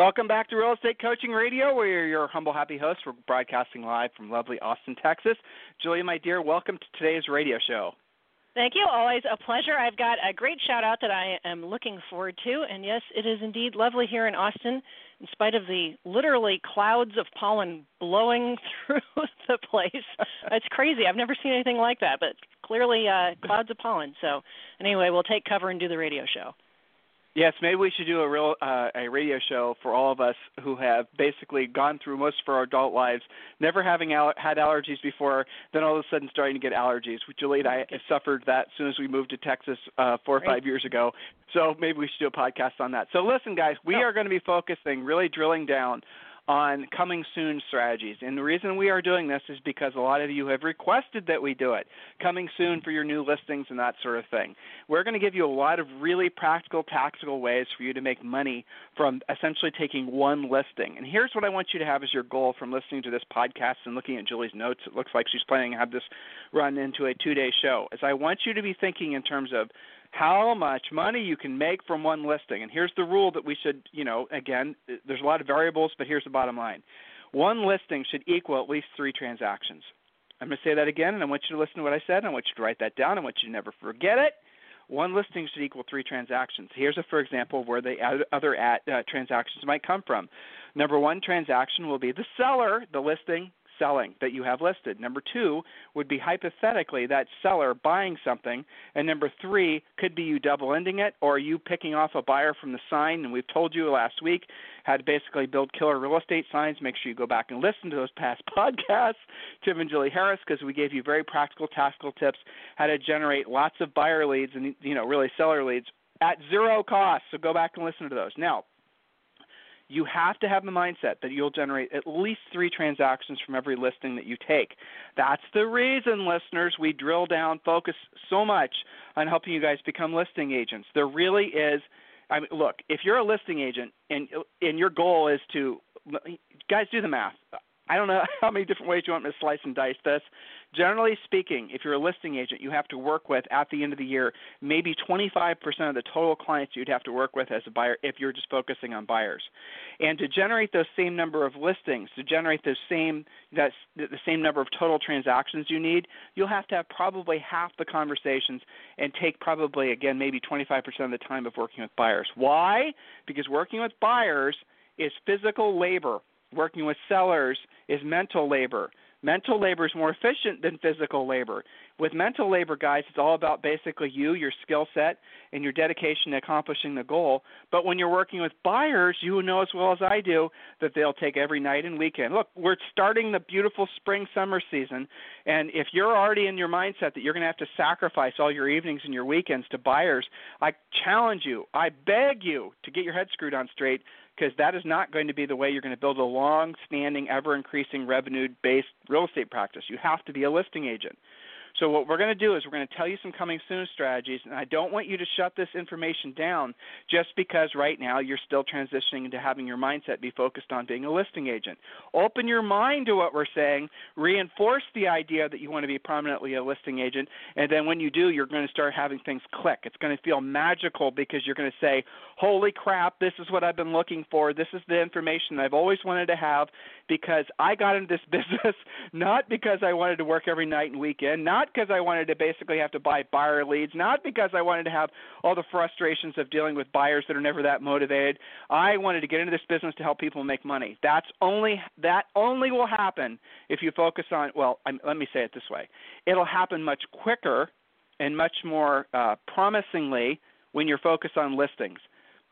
Welcome back to Real Estate Coaching Radio. We're your humble, happy hosts. We're broadcasting live from lovely Austin, Texas. Julie, my dear, welcome to today's radio show. Thank you. Always a pleasure. I've got a great shout out that I am looking forward to. And yes, it is indeed lovely here in Austin, in spite of the literally clouds of pollen blowing through the place. it's crazy. I've never seen anything like that, but clearly uh, clouds of pollen. So, anyway, we'll take cover and do the radio show. Yes, maybe we should do a real uh, a radio show for all of us who have basically gone through most of our adult lives never having al- had allergies before, then all of a sudden starting to get allergies. Julie and I suffered that as soon as we moved to Texas uh, four or five years ago. So maybe we should do a podcast on that. So listen, guys, we are going to be focusing, really drilling down on coming soon strategies. And the reason we are doing this is because a lot of you have requested that we do it. Coming soon for your new listings and that sort of thing. We're going to give you a lot of really practical, tactical ways for you to make money from essentially taking one listing. And here's what I want you to have as your goal from listening to this podcast and looking at Julie's notes. It looks like she's planning to have this run into a two day show. Is I want you to be thinking in terms of how much money you can make from one listing. And here's the rule that we should, you know, again, there's a lot of variables, but here's the bottom line. One listing should equal at least three transactions. I'm going to say that again, and I want you to listen to what I said, I want you to write that down. I want you to never forget it. One listing should equal three transactions. Here's a for example where the other at, uh, transactions might come from. Number one transaction will be the seller, the listing selling that you have listed. Number two would be hypothetically that seller buying something. And number three could be you double ending it or you picking off a buyer from the sign. And we've told you last week how to basically build killer real estate signs. Make sure you go back and listen to those past podcasts, Tim and Julie Harris, because we gave you very practical, tactical tips how to generate lots of buyer leads and you know really seller leads at zero cost. So go back and listen to those. Now, you have to have the mindset that you'll generate at least three transactions from every listing that you take. That's the reason, listeners, we drill down, focus so much on helping you guys become listing agents. There really is. I mean, look, if you're a listing agent and and your goal is to, guys, do the math. I don't know how many different ways you want me to slice and dice this. Generally speaking, if you're a listing agent, you have to work with at the end of the year maybe 25% of the total clients you'd have to work with as a buyer if you're just focusing on buyers. And to generate those same number of listings, to generate those same that's the same number of total transactions you need, you'll have to have probably half the conversations and take probably again maybe 25% of the time of working with buyers. Why? Because working with buyers is physical labor. Working with sellers is mental labor. Mental labor is more efficient than physical labor. With mental labor, guys, it's all about basically you, your skill set, and your dedication to accomplishing the goal. But when you're working with buyers, you know as well as I do that they'll take every night and weekend. Look, we're starting the beautiful spring summer season, and if you're already in your mindset that you're going to have to sacrifice all your evenings and your weekends to buyers, I challenge you, I beg you to get your head screwed on straight because that is not going to be the way you're going to build a long standing, ever increasing revenue based real estate practice. You have to be a listing agent. So what we're going to do is we're going to tell you some coming soon strategies, and I don't want you to shut this information down just because right now you're still transitioning into having your mindset be focused on being a listing agent. Open your mind to what we're saying, reinforce the idea that you want to be prominently a listing agent, and then when you do, you're going to start having things click. It's going to feel magical because you're going to say, "Holy crap, this is what I've been looking for. This is the information I've always wanted to have." Because I got into this business not because I wanted to work every night and weekend, not not because I wanted to basically have to buy buyer leads, not because I wanted to have all the frustrations of dealing with buyers that are never that motivated. I wanted to get into this business to help people make money. That's only that only will happen if you focus on well, I'm, let me say it this way. It'll happen much quicker and much more uh, promisingly when you're focused on listings.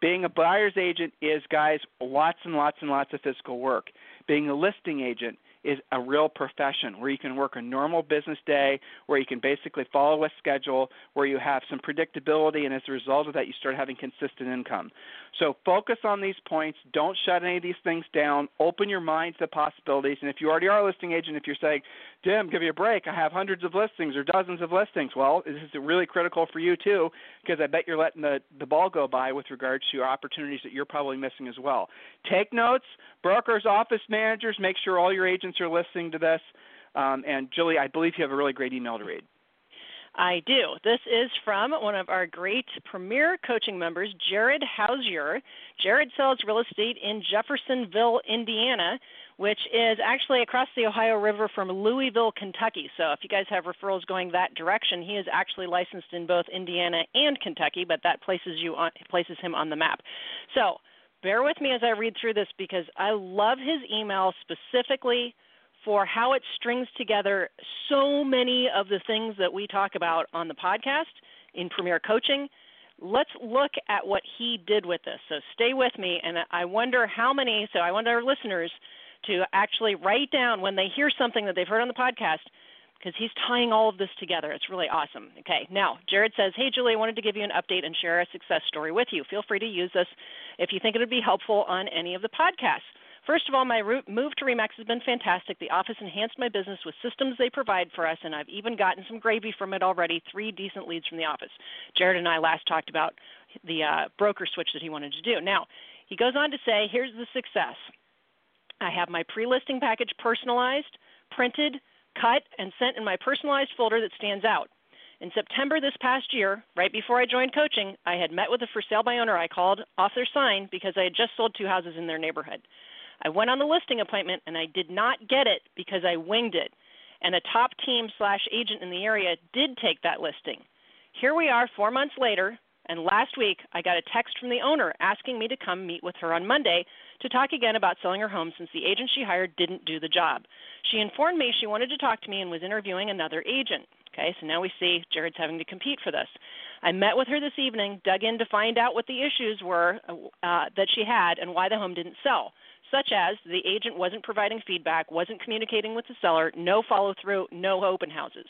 Being a buyer's agent is, guys, lots and lots and lots of physical work. Being a listing agent is a real profession where you can work a normal business day, where you can basically follow a schedule, where you have some predictability, and as a result of that, you start having consistent income. So focus on these points. Don't shut any of these things down. Open your mind to possibilities. And if you already are a listing agent, if you're saying, Tim, give me a break, I have hundreds of listings or dozens of listings, well, this is really critical for you too, because I bet you're letting the, the ball go by with regards to opportunities that you're probably missing as well. Take notes, brokers, office managers, make sure all your agents are listening to this. Um, and Julie, I believe you have a really great email to read. I do. This is from one of our great premier coaching members, Jared Hausier. Jared sells real estate in Jeffersonville, Indiana, which is actually across the Ohio River from Louisville, Kentucky. So if you guys have referrals going that direction, he is actually licensed in both Indiana and Kentucky, but that places you on places him on the map. So bear with me as I read through this because I love his email specifically for how it strings together so many of the things that we talk about on the podcast in Premier Coaching. Let's look at what he did with this. So stay with me, and I wonder how many. So I wonder our listeners to actually write down when they hear something that they've heard on the podcast because he's tying all of this together. It's really awesome. Okay, now Jared says, Hey, Julie, I wanted to give you an update and share a success story with you. Feel free to use this if you think it would be helpful on any of the podcasts. First of all, my move to Remax has been fantastic. The office enhanced my business with systems they provide for us, and I've even gotten some gravy from it already. Three decent leads from the office. Jared and I last talked about the uh, broker switch that he wanted to do. Now, he goes on to say, here's the success. I have my pre listing package personalized, printed, cut, and sent in my personalized folder that stands out. In September this past year, right before I joined coaching, I had met with a for sale by owner I called off their sign because I had just sold two houses in their neighborhood. I went on the listing appointment and I did not get it because I winged it. And a top team slash agent in the area did take that listing. Here we are four months later, and last week I got a text from the owner asking me to come meet with her on Monday to talk again about selling her home since the agent she hired didn't do the job. She informed me she wanted to talk to me and was interviewing another agent. Okay, so now we see Jared's having to compete for this. I met with her this evening, dug in to find out what the issues were uh, that she had and why the home didn't sell such as the agent wasn't providing feedback, wasn't communicating with the seller, no follow through, no open houses.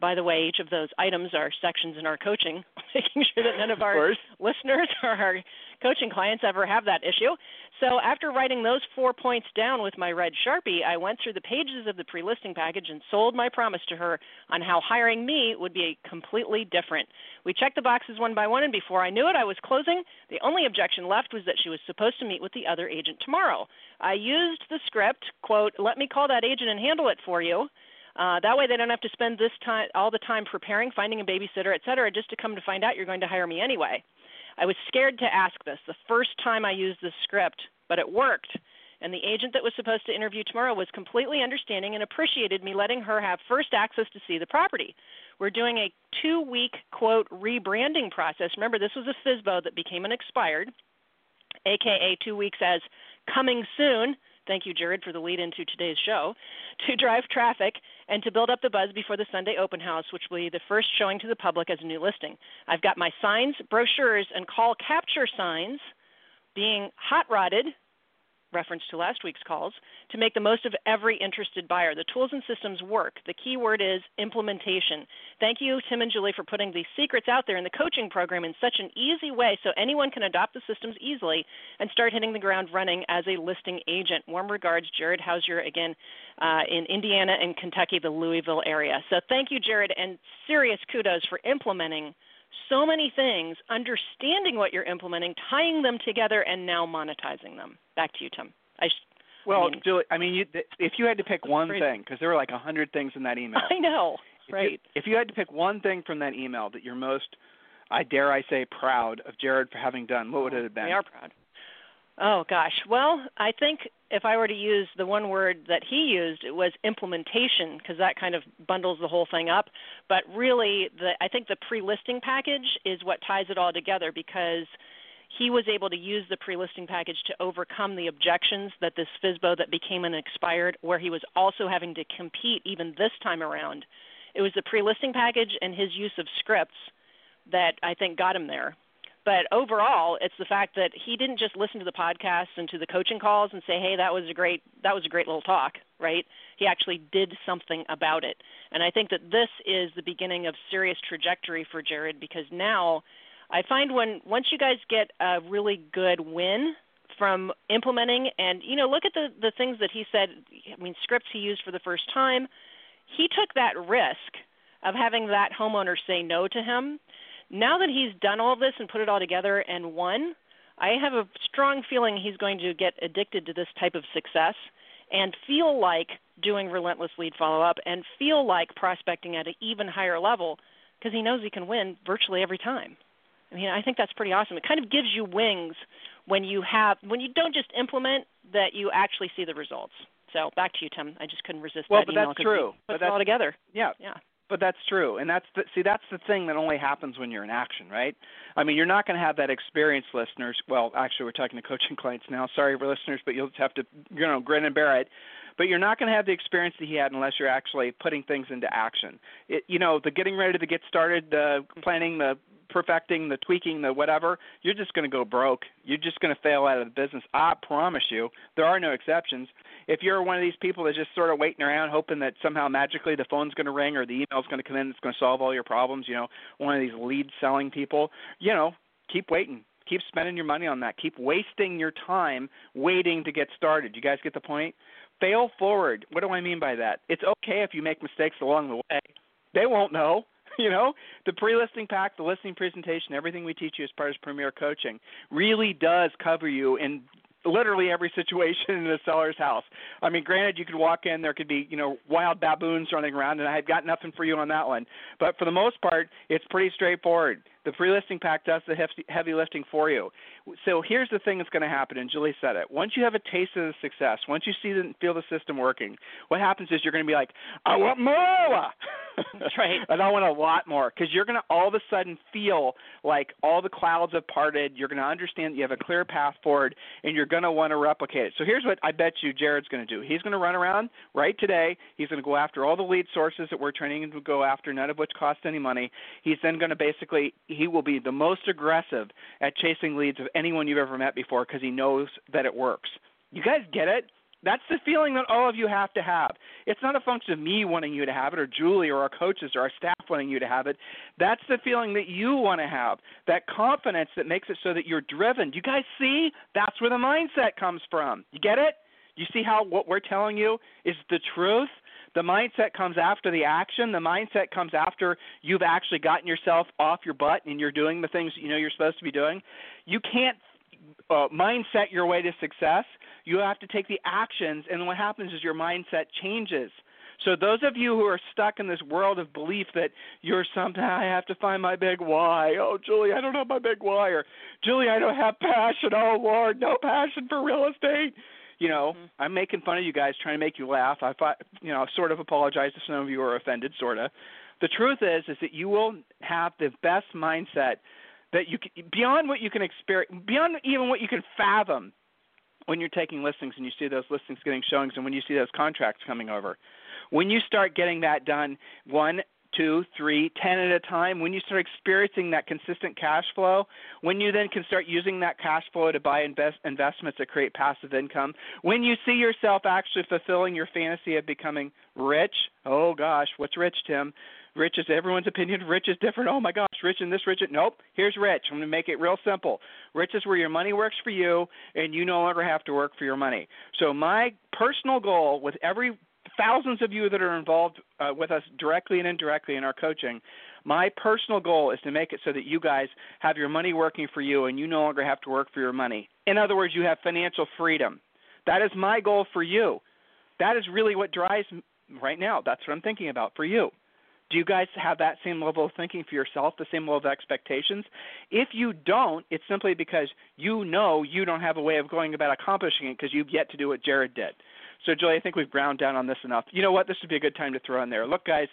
By the way, each of those items are sections in our coaching, making sure that none of our of listeners or our coaching clients ever have that issue. So after writing those four points down with my red Sharpie, I went through the pages of the pre listing package and sold my promise to her on how hiring me would be completely different. We checked the boxes one by one, and before I knew it, I was closing. The only objection left was that she was supposed to meet with the other agent tomorrow. I used the script, quote, let me call that agent and handle it for you. Uh, that way, they don't have to spend this time all the time preparing, finding a babysitter, et cetera, just to come to find out you're going to hire me anyway. I was scared to ask this the first time I used this script, but it worked. And the agent that was supposed to interview tomorrow was completely understanding and appreciated me letting her have first access to see the property. We're doing a two week, quote, rebranding process. Remember, this was a FSBO that became an expired, aka two weeks as coming soon Thank you, Jared, for the lead into today's show. To drive traffic and to build up the buzz before the Sunday open house, which will be the first showing to the public as a new listing. I've got my signs, brochures, and call capture signs being hot rodded reference to last week's calls, to make the most of every interested buyer. The tools and systems work. The key word is implementation. Thank you, Tim and Julie, for putting these secrets out there in the coaching program in such an easy way so anyone can adopt the systems easily and start hitting the ground running as a listing agent. Warm regards, Jared Hausier, again, uh, in Indiana and Kentucky, the Louisville area. So thank you, Jared, and serious kudos for implementing so many things, understanding what you're implementing, tying them together, and now monetizing them. Back to you, Tim. I well, I mean, Julie, I mean, you, if you had to pick one thing, because there were like a hundred things in that email. I know, if right? You, if you had to pick one thing from that email that you're most, I dare I say, proud of Jared for having done, what would it oh, have been? We are proud. Oh gosh. Well, I think if I were to use the one word that he used, it was implementation because that kind of bundles the whole thing up. But really, the I think the pre-listing package is what ties it all together because he was able to use the pre-listing package to overcome the objections that this FSBO that became an expired, where he was also having to compete even this time around. It was the pre-listing package and his use of scripts that I think got him there but overall, it's the fact that he didn't just listen to the podcast and to the coaching calls and say, "Hey, that was a great that was a great little talk," right? He actually did something about it. And I think that this is the beginning of serious trajectory for Jared because now I find when once you guys get a really good win from implementing and you know look at the the things that he said i mean scripts he used for the first time he took that risk of having that homeowner say no to him now that he's done all this and put it all together and won i have a strong feeling he's going to get addicted to this type of success and feel like doing relentless lead follow up and feel like prospecting at an even higher level because he knows he can win virtually every time I mean, I think that's pretty awesome. It kind of gives you wings when you have when you don't just implement that you actually see the results. So back to you, Tim. I just couldn't resist well, that but email that's true. Put but it all together. Yeah. Yeah. But that's true, and that's the, see that's the thing that only happens when you're in action, right? I mean, you're not going to have that experience, listeners. Well, actually, we're talking to coaching clients now. Sorry for listeners, but you'll just have to, you know, grin and bear it. But you're not going to have the experience that he had unless you're actually putting things into action. It, you know, the getting ready to get started, the planning, the perfecting, the tweaking, the whatever, you're just going to go broke. You're just going to fail out of the business. I promise you. There are no exceptions. If you're one of these people that's just sort of waiting around, hoping that somehow magically the phone's going to ring or the email's going to come in, it's going to solve all your problems, you know, one of these lead selling people, you know, keep waiting. Keep spending your money on that. Keep wasting your time waiting to get started. You guys get the point? Fail forward. What do I mean by that? It's okay if you make mistakes along the way. They won't know. you know, the pre-listing pack, the listing presentation, everything we teach you as part of Premier Coaching really does cover you in literally every situation in the seller's house. I mean, granted, you could walk in, there could be, you know, wild baboons running around, and I have got nothing for you on that one. But for the most part, it's pretty straightforward. The pre-listing pack does the heavy lifting for you. So here's the thing that's going to happen, and Julie said it. Once you have a taste of the success, once you see and feel the system working, what happens is you're going to be like, I want more. That's right. and I want a lot more because you're going to all of a sudden feel like all the clouds have parted. You're going to understand that you have a clear path forward, and you're going to want to replicate it. So here's what I bet you Jared's going to do. He's going to run around right today. He's going to go after all the lead sources that we're training him to go after, none of which cost any money. He's then going to basically he will be the most aggressive at chasing leads of anyone you've ever met before because he knows that it works. You guys get it? That's the feeling that all of you have to have. It's not a function of me wanting you to have it, or Julie, or our coaches, or our staff wanting you to have it. That's the feeling that you want to have. That confidence that makes it so that you're driven. Do you guys see? That's where the mindset comes from. You get it? You see how what we're telling you is the truth? The mindset comes after the action. The mindset comes after you've actually gotten yourself off your butt and you're doing the things you know you're supposed to be doing. You can't uh, mindset your way to success. You have to take the actions, and what happens is your mindset changes. So those of you who are stuck in this world of belief that you're something I have to find my big why. Oh, Julie, I don't have my big why, or Julie, I don't have passion. Oh Lord, no passion for real estate you know, mm-hmm. I'm making fun of you guys, trying to make you laugh. I you know, sort of apologize if some of you are offended, sort of. The truth is, is that you will have the best mindset that you can, beyond what you can experience, beyond even what you can fathom when you're taking listings and you see those listings getting showings and when you see those contracts coming over. When you start getting that done, one, two, three, ten at a time, when you start experiencing that consistent cash flow, when you then can start using that cash flow to buy invest, investments that create passive income, when you see yourself actually fulfilling your fantasy of becoming rich, oh gosh, what's rich, Tim? Rich is everyone's opinion. Rich is different. Oh my gosh, rich and this, rich. Nope. Here's rich. I'm going to make it real simple. Rich is where your money works for you, and you no longer have to work for your money. So my personal goal with every thousands of you that are involved uh, with us directly and indirectly in our coaching, my personal goal is to make it so that you guys have your money working for you and you no longer have to work for your money. In other words, you have financial freedom. That is my goal for you. That is really what drives right now. That's what I'm thinking about for you. Do you guys have that same level of thinking for yourself, the same level of expectations? If you don't, it's simply because you know you don't have a way of going about accomplishing it because you've yet to do what Jared did. So, Julie, I think we've ground down on this enough. You know what? This would be a good time to throw in there. Look, guys,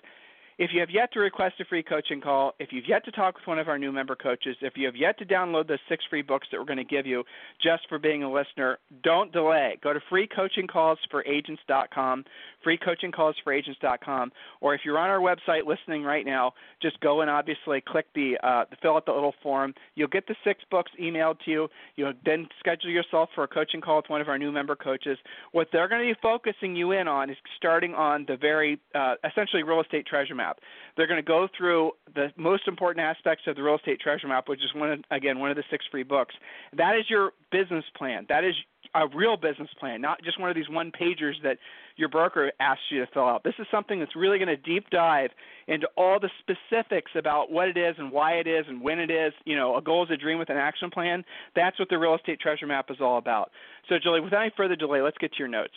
if you have yet to request a free coaching call, if you've yet to talk with one of our new member coaches, if you have yet to download the six free books that we're going to give you just for being a listener, don't delay. Go to freecoachingcallsforagents.com, freecoachingcallsforagents.com. Or if you're on our website listening right now, just go and obviously click the, uh, fill out the little form. You'll get the six books emailed to you. You'll then schedule yourself for a coaching call with one of our new member coaches. What they're going to be focusing you in on is starting on the very uh, essentially real estate treasure map. They're going to go through the most important aspects of the real estate treasure map, which is one of, again one of the six free books. That is your business plan. That is a real business plan, not just one of these one pagers that your broker asks you to fill out. This is something that's really going to deep dive into all the specifics about what it is and why it is and when it is. You know, a goal is a dream with an action plan. That's what the real estate treasure map is all about. So, Julie, without any further delay, let's get to your notes.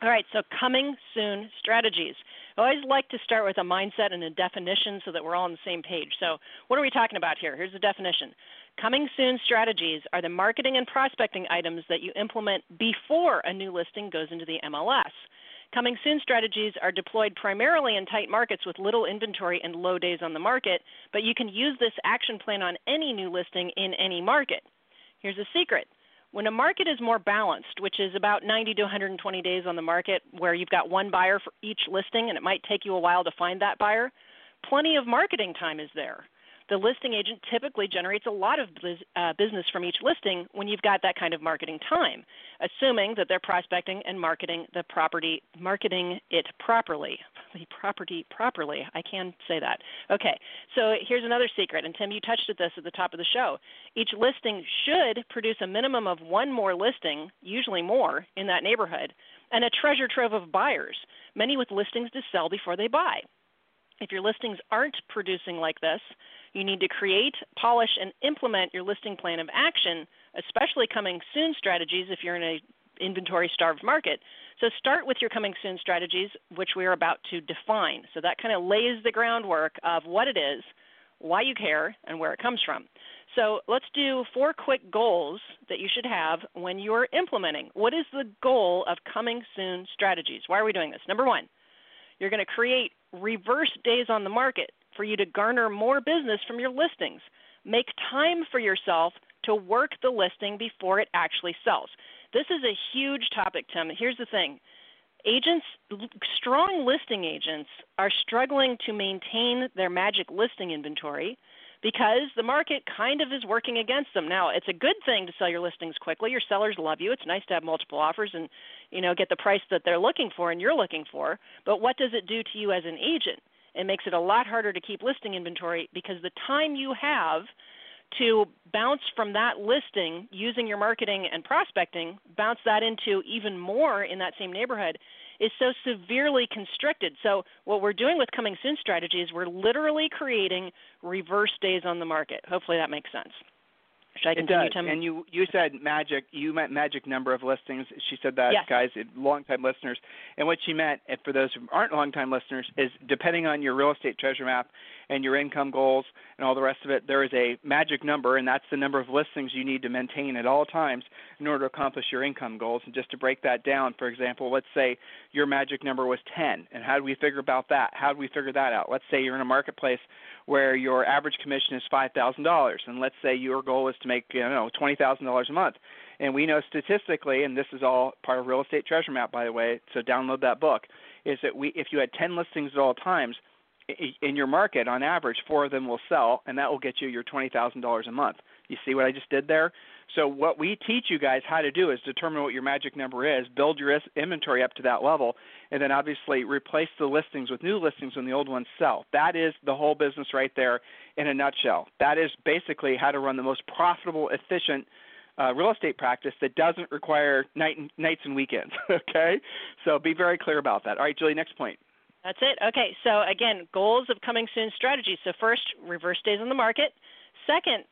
All right, so coming soon strategies. I always like to start with a mindset and a definition so that we're all on the same page. So, what are we talking about here? Here's the definition Coming soon strategies are the marketing and prospecting items that you implement before a new listing goes into the MLS. Coming soon strategies are deployed primarily in tight markets with little inventory and low days on the market, but you can use this action plan on any new listing in any market. Here's a secret. When a market is more balanced, which is about 90 to 120 days on the market, where you've got one buyer for each listing and it might take you a while to find that buyer, plenty of marketing time is there the listing agent typically generates a lot of uh, business from each listing when you've got that kind of marketing time, assuming that they're prospecting and marketing the property, marketing it properly. The property properly. I can say that. Okay, so here's another secret, and Tim, you touched at this at the top of the show. Each listing should produce a minimum of one more listing, usually more, in that neighborhood, and a treasure trove of buyers, many with listings to sell before they buy. If your listings aren't producing like this, you need to create, polish, and implement your listing plan of action, especially coming soon strategies if you're in an inventory starved market. So start with your coming soon strategies, which we are about to define. So that kind of lays the groundwork of what it is, why you care, and where it comes from. So let's do four quick goals that you should have when you're implementing. What is the goal of coming soon strategies? Why are we doing this? Number one, you're going to create reverse days on the market for you to garner more business from your listings. Make time for yourself to work the listing before it actually sells. This is a huge topic, Tim. Here's the thing agents, strong listing agents, are struggling to maintain their magic listing inventory because the market kind of is working against them. Now, it's a good thing to sell your listings quickly. Your sellers love you. It's nice to have multiple offers and, you know, get the price that they're looking for and you're looking for. But what does it do to you as an agent? It makes it a lot harder to keep listing inventory because the time you have to bounce from that listing using your marketing and prospecting, bounce that into even more in that same neighborhood is so severely constricted. So what we're doing with coming soon strategy is we're literally creating reverse days on the market. Hopefully that makes sense. Should I continue, it does. Tim? And you you said magic. You meant magic number of listings. She said that, yes. guys, longtime listeners. And what she meant, for those who aren't longtime listeners, is depending on your real estate treasure map and your income goals and all the rest of it, there is a magic number, and that's the number of listings you need to maintain at all times in order to accomplish your income goals. And just to break that down, for example, let's say your magic number was 10. And how do we figure about that? How do we figure that out? Let's say you're in a marketplace where your average commission is $5,000, and let's say your goal is to make you know $20,000 a month. And we know statistically, and this is all part of Real Estate Treasure Map, by the way, so download that book, is that we if you had 10 listings at all times, in your market, on average, four of them will sell, and that will get you your $20,000 a month. You see what I just did there? So what we teach you guys how to do is determine what your magic number is, build your inventory up to that level, and then obviously replace the listings with new listings when the old ones sell. That is the whole business right there in a nutshell. That is basically how to run the most profitable, efficient uh, real estate practice that doesn't require night nights and weekends. okay, so be very clear about that. All right, Julie, next point. That's it. Okay, so again, goals of coming soon strategy. So first, reverse days on the market. Second,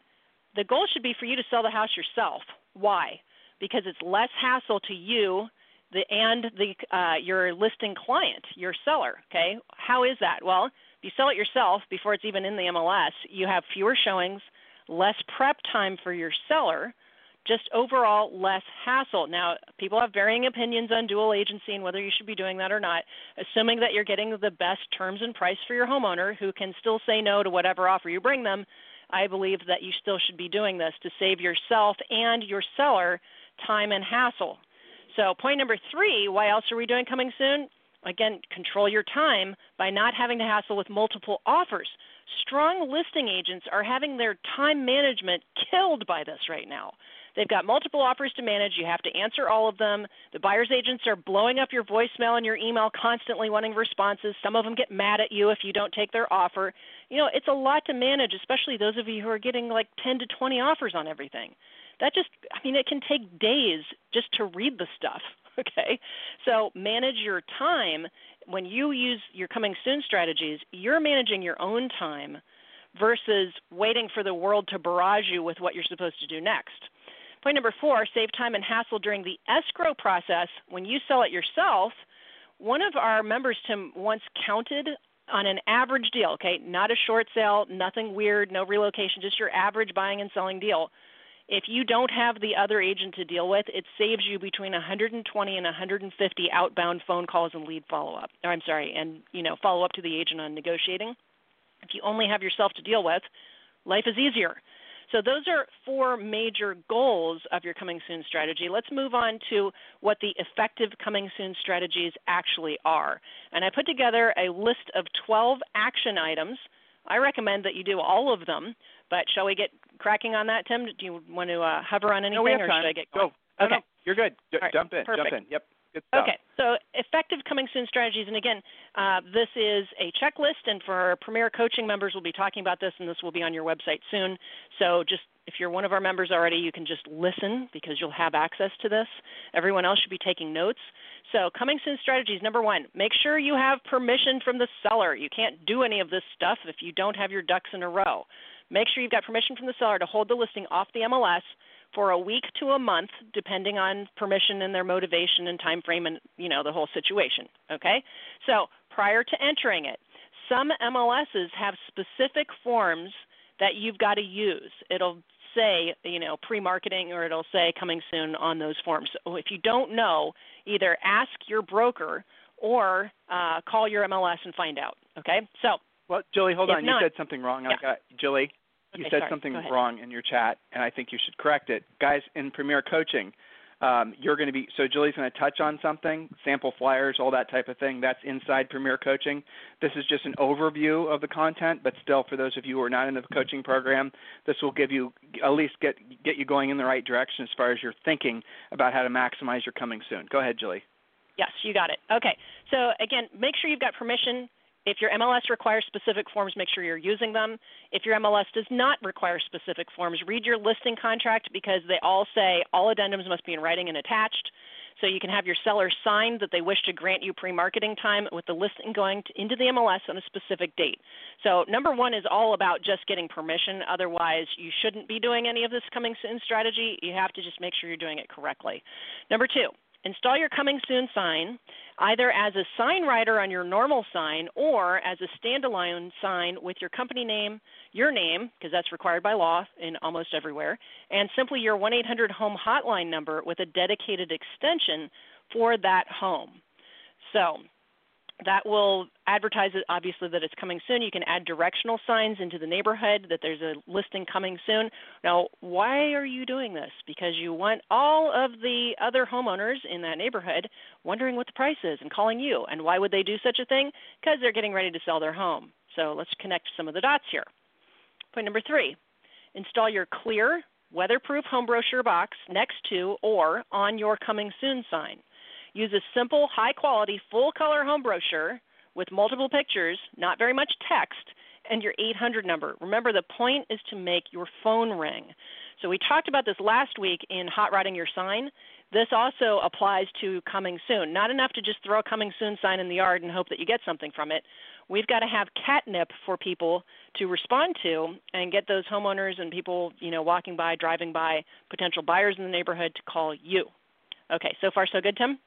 the goal should be for you to sell the house yourself. Why? Because it's less hassle to you the, and the uh, your listing client, your seller. Okay, how is that? Well, if you sell it yourself before it's even in the MLS, you have fewer showings, less prep time for your seller, just overall less hassle. Now, people have varying opinions on dual agency and whether you should be doing that or not. Assuming that you're getting the best terms and price for your homeowner who can still say no to whatever offer you bring them, I believe that you still should be doing this to save yourself and your seller time and hassle. So, point number three why else are we doing coming soon? again, control your time by not having to hassle with multiple offers. Strong listing agents are having their time management killed by this right now. They've got multiple offers to manage. You have to answer all of them. The buyer's agents are blowing up your voicemail and your email constantly wanting responses. Some of them get mad at you if you don't take their offer. You know, it's a lot to manage, especially those of you who are getting like 10 to 20 offers on everything. That just, I mean, it can take days just to read the stuff. Okay? So manage your time. When you use your coming soon strategies, you're managing your own time versus waiting for the world to barrage you with what you're supposed to do next. Point number four save time and hassle during the escrow process. When you sell it yourself, one of our members, Tim, once counted on an average deal, okay, not a short sale, nothing weird, no relocation, just your average buying and selling deal. If you don't have the other agent to deal with, it saves you between 120 and 150 outbound phone calls and lead follow up. I'm sorry, and you know, follow up to the agent on negotiating. If you only have yourself to deal with, life is easier. So those are four major goals of your coming soon strategy. Let's move on to what the effective coming soon strategies actually are. And I put together a list of 12 action items. I recommend that you do all of them, but shall we get cracking on that, Tim? Do you want to uh, hover on anything, no, or should I get going? Go. Okay. No, you're good. D- right. Jump in. Perfect. Jump in. Yep. Okay, so effective coming soon strategies, and again, uh, this is a checklist, and for our Premier Coaching members, we'll be talking about this, and this will be on your website soon. So just if you're one of our members already, you can just listen because you'll have access to this. Everyone else should be taking notes. So, coming soon strategies number one, make sure you have permission from the seller. You can't do any of this stuff if you don't have your ducks in a row. Make sure you've got permission from the seller to hold the listing off the MLS for a week to a month, depending on permission and their motivation and time frame and you know the whole situation. Okay, so prior to entering it, some MLSs have specific forms that you've got to use. It'll say you know pre-marketing or it'll say coming soon on those forms. So if you don't know, either ask your broker or uh, call your MLS and find out. Okay, so. Well, Julie, hold if on. Not, you said something wrong. Yeah. I got Julie you okay, said sorry. something wrong in your chat, and I think you should correct it. Guys, in Premier Coaching, um, you're going to be so Julie's going to touch on something, sample flyers, all that type of thing. That's inside Premier Coaching. This is just an overview of the content, but still, for those of you who are not in the coaching program, this will give you at least get get you going in the right direction as far as your thinking about how to maximize your coming soon. Go ahead, Julie. Yes, you got it. Okay. So again, make sure you've got permission if your MLS requires specific forms, make sure you're using them. If your MLS does not require specific forms, read your listing contract because they all say all addendums must be in writing and attached. So you can have your seller sign that they wish to grant you pre-marketing time with the listing going to, into the MLS on a specific date. So number one is all about just getting permission. Otherwise, you shouldn't be doing any of this coming soon strategy. You have to just make sure you're doing it correctly. Number two, install your coming soon sign either as a sign writer on your normal sign or as a standalone sign with your company name, your name, because that's required by law in almost everywhere, and simply your 1 800 home hotline number with a dedicated extension for that home. So, that will advertise it obviously that it's coming soon. You can add directional signs into the neighborhood that there's a listing coming soon. Now, why are you doing this? Because you want all of the other homeowners in that neighborhood wondering what the price is and calling you. And why would they do such a thing? Because they're getting ready to sell their home. So let's connect some of the dots here. Point number three install your clear, weatherproof home brochure box next to or on your coming soon sign. Use a simple, high quality, full color home brochure with multiple pictures, not very much text, and your 800 number. Remember, the point is to make your phone ring. So, we talked about this last week in Hot Rodding Your Sign. This also applies to coming soon. Not enough to just throw a coming soon sign in the yard and hope that you get something from it. We've got to have catnip for people to respond to and get those homeowners and people, you know, walking by, driving by, potential buyers in the neighborhood to call you. Okay, so far so good, Tim?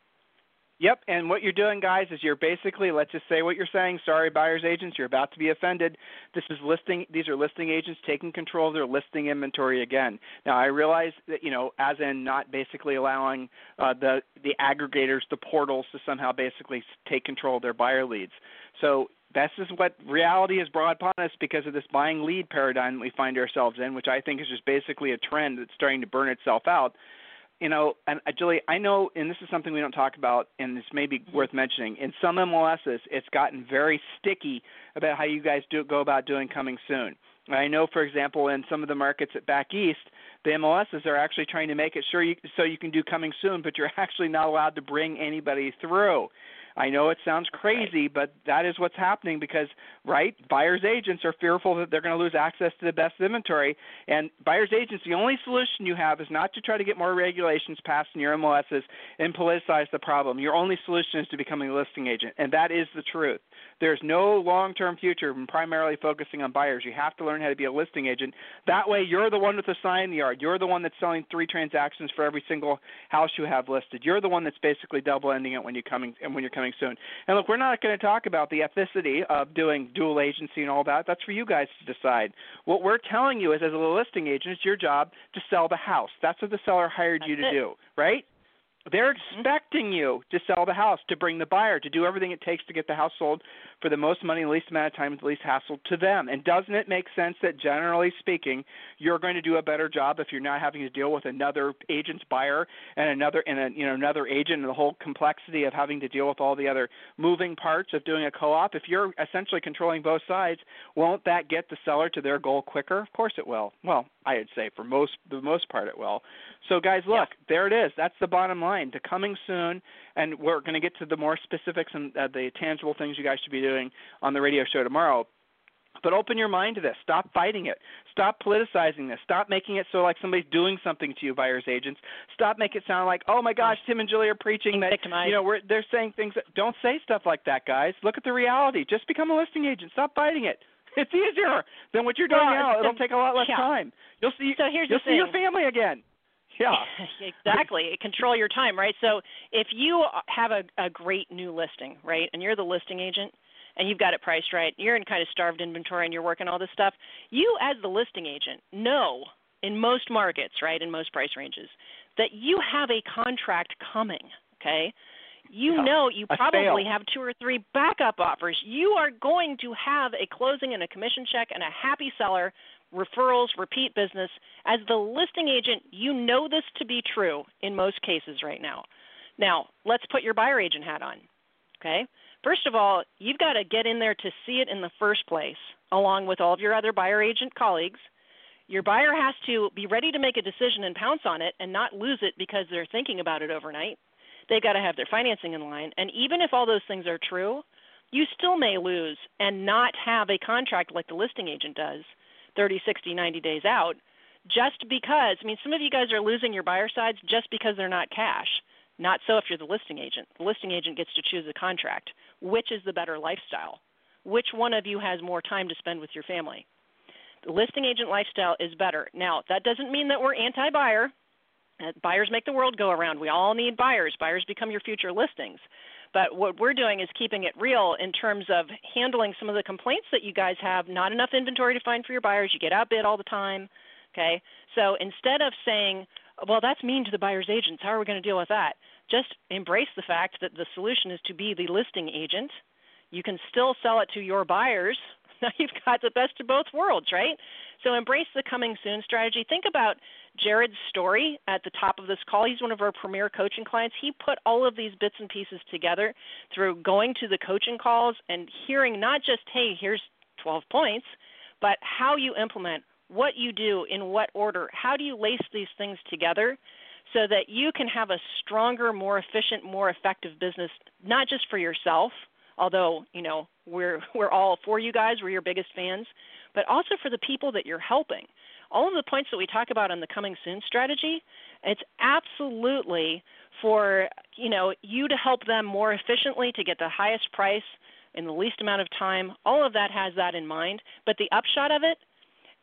Yep, and what you're doing, guys, is you're basically let's just say what you're saying. Sorry, buyers agents, you're about to be offended. This is listing; these are listing agents taking control of their listing inventory again. Now, I realize that you know, as in not basically allowing uh, the the aggregators, the portals, to somehow basically take control of their buyer leads. So this is what reality has brought upon us because of this buying lead paradigm we find ourselves in, which I think is just basically a trend that's starting to burn itself out you know, and uh, Julie, I know, and this is something we don't talk about, and this may be Mm-hmm. worth mentioning. In some MLSs, it's gotten very sticky about how you guys do go about doing coming soon. I know, for example, in some of the markets at back east, the MLSs are actually trying to make it sure you so you can do coming soon, but you're actually not allowed to bring anybody through. I know it sounds crazy, but that is what's happening because, right, buyers agents are fearful that they're going to lose access to the best inventory. And buyers agents, the only solution you have is not to try to get more regulations passed in your MLSs and politicize the problem. Your only solution is to becoming a listing agent, and that is the truth. There's no long-term future in primarily focusing on buyers. You have to learn how to be a listing agent. That way, you're the one with the sign in the yard. You're the one that's selling three transactions for every single house you have listed. You're the one that's basically double ending it when you coming and when you're coming soon. And look, we're not going to talk about the ethicity of doing dual agency and all that. That's for you guys to decide. What we're telling you is, as a listing agent, it's your job to sell the house. That's what the seller hired you to it. do, right? They're expecting you to sell the house, to bring the buyer, to do everything it takes to get the house sold for the most money, the least amount of time, the least hassle to them. And doesn't it make sense that generally speaking, you're going to do a better job if you're not having to deal with another agent's buyer and another and a, you know another agent and the whole complexity of having to deal with all the other moving parts of doing a co-op? If you're essentially controlling both sides, won't that get the seller to their goal quicker? Of course it will. Well, I'd say for most the most part it will. So guys, look, there it is. That's the bottom line. To coming soon, and we're going to get to the more specifics and uh, the tangible things you guys should be doing on the radio show tomorrow. But open your mind to this. Stop fighting it. Stop politicizing this. Stop making it so like somebody's doing something to you, buyers agents. Stop making it sound like, oh my gosh, Tim and Julie are preaching that you know we're they're saying things. That, don't say stuff like that, guys. Look at the reality. Just become a listing agent. Stop fighting it. It's easier than what you're doing Well, now. It'll take a lot less yeah. time. You'll see. So here's you'll see your family again. Yeah. exactly. Control your time, right? So if you have a, a great new listing, right, and you're the listing agent and you've got it priced right, you're in kind of starved inventory and you're working all this stuff, you as the listing agent know in most markets, right, in most price ranges, that you have a contract coming, okay? You know you probably have two or three backup offers. You are going to have a closing and a commission check and a happy seller referrals, repeat business. As the listing agent, you know this to be true in most cases right now. Now, let's put your buyer agent hat on. Okay? First of all, you've got to get in there to see it in the first place, along with all of your other buyer agent colleagues. Your buyer has to be ready to make a decision and pounce on it and not lose it because they're thinking about it overnight. They've got to have their financing in line. And even if all those things are true, you still may lose and not have a contract like the listing agent does 30, 60, 90 days out just because, I mean, some of you guys are losing your buyer sides just because they're not cash. Not so if you're the listing agent. The listing agent gets to choose a contract. Which is the better lifestyle? Which one of you has more time to spend with your family? The listing agent lifestyle is better. Now, that doesn't mean that we're anti buyer. Uh, buyers make the world go around. We all need buyers. Buyers become your future listings. But what we're doing is keeping it real in terms of handling some of the complaints that you guys have. Not enough inventory to find for your buyers. You get outbid all the time. Okay. So instead of saying, well, that's mean to the buyer's agents, how are we going to deal with that? Just embrace the fact that the solution is to be the listing agent. You can still sell it to your buyers. Now you've got the best of both worlds, right? So embrace the coming soon strategy. Think about Jared's story at the top of this call. He's one of our premier coaching clients. He put all of these bits and pieces together through going to the coaching calls and hearing not just, hey, here's 12 points, but how you implement, what you do, in what order, how do you lace these things together so that you can have a stronger, more efficient, more effective business, not just for yourself, although, you know, we're we're all for you guys, we're your biggest fans, but also for the people that you're helping. All of the points that we talk about on the coming soon strategy, it's absolutely for, you know, you to help them more efficiently to get the highest price in the least amount of time. All of that has that in mind, but the upshot of it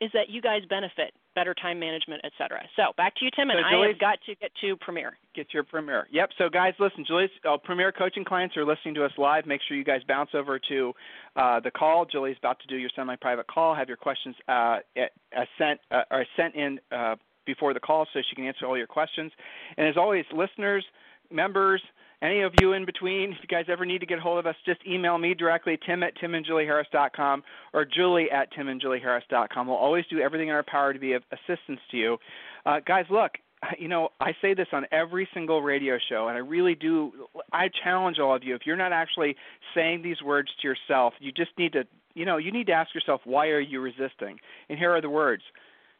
is that you guys benefit better time management, et cetera. So back to you, Tim, and So I Julie's- have got to get to Premier. Get your Premier. Yep. So guys, listen, Julie's uh, Premier coaching clients are listening to us live. Make sure you guys bounce over to uh, the call. Julie's about to do your semi-private call. Have your questions uh, uh, sent uh, or sent in uh, before the call so she can answer all your questions. And as always, listeners, members, any of you in between, if you guys ever need to get a hold of us, just email me directly, tim at timandjulieharris.com or julie at timandjulieharris.com. We'll always do everything in our power to be of assistance to you. Uh, guys, look, you know, I say this on every single radio show, and I really do. I challenge all of you. If you're not actually saying these words to yourself, you just need to, you know, you need to ask yourself, why are you resisting? And here are the words: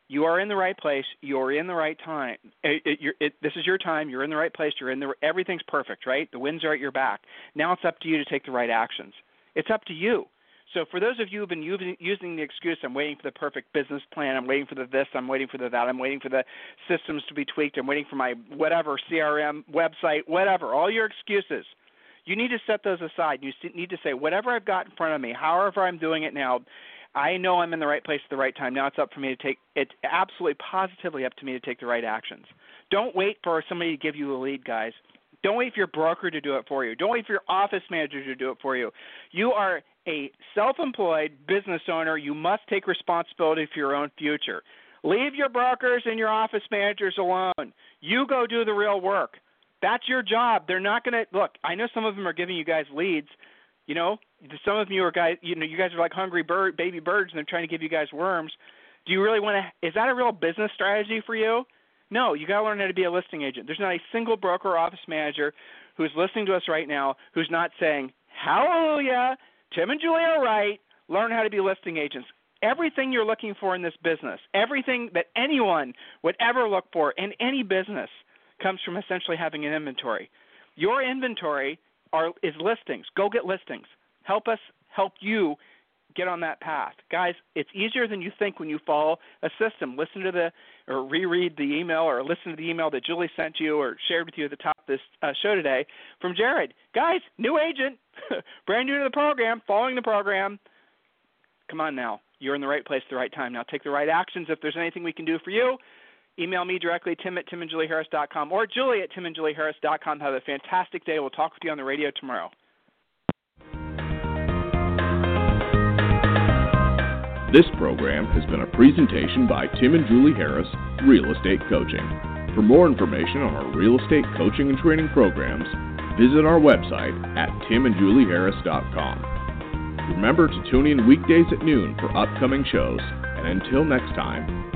You are in the right place. You're in the right time. It, it, it, this is your time. You're in the right place. You're in the. Everything's perfect, right? The winds are at your back. Now it's up to you to take the right actions. It's up to you. So for those of you who've been using, using the excuse, I'm waiting for the perfect business plan, I'm waiting for the this, I'm waiting for the that, I'm waiting for the systems to be tweaked, I'm waiting for my whatever CRM website, whatever, all your excuses. You need to set those aside. You need to say whatever I've got in front of me, however I'm doing it now. I know I'm in the right place at the right time. Now it's up for me to take. It's absolutely positively up to me to take the right actions. Don't wait for somebody to give you a lead, guys. Don't wait for your broker to do it for you. Don't wait for your office manager to do it for you. You are a self employed business owner, you must take responsibility for your own future. Leave your brokers and your office managers alone. You go do the real work. That's your job. They're not going to look. I know some of them are giving you guys leads. You know, some of you are guys. You know, you guys are like hungry bird, baby birds, and they're trying to give you guys worms. Do you really want to? Is that a real business strategy for you? No, you got to learn how to be a listing agent. There's not a single broker or office manager who's listening to us right now who's not saying, "Hallelujah! Tim and Julie are right. Learn how to be listing agents. Everything you're looking for in this business, everything that anyone would ever look for in any business, comes from essentially having an inventory. Your inventory are, is listings. Go get listings. Help us help you get on that path. Guys, it's easier than you think when you follow a system. Listen to the or reread the email or listen to the email that Julie sent you or shared with you at the top of this uh, show today from Jared. Guys, new agent, brand new to the program, following the program. Come on now. You're in the right place at the right time. Now take the right actions. If there's anything we can do for you, email me directly, tim at timandjulieharris.com or julie at timandjulieharris.com. Have a fantastic day. We'll talk with you on the radio tomorrow. This program has been a presentation by Tim and Julie Harris, Real Estate Coaching. For more information on our real estate coaching and training programs, visit our website at timandjulieharris.com. Remember to tune in weekdays at noon for upcoming shows, and until next time,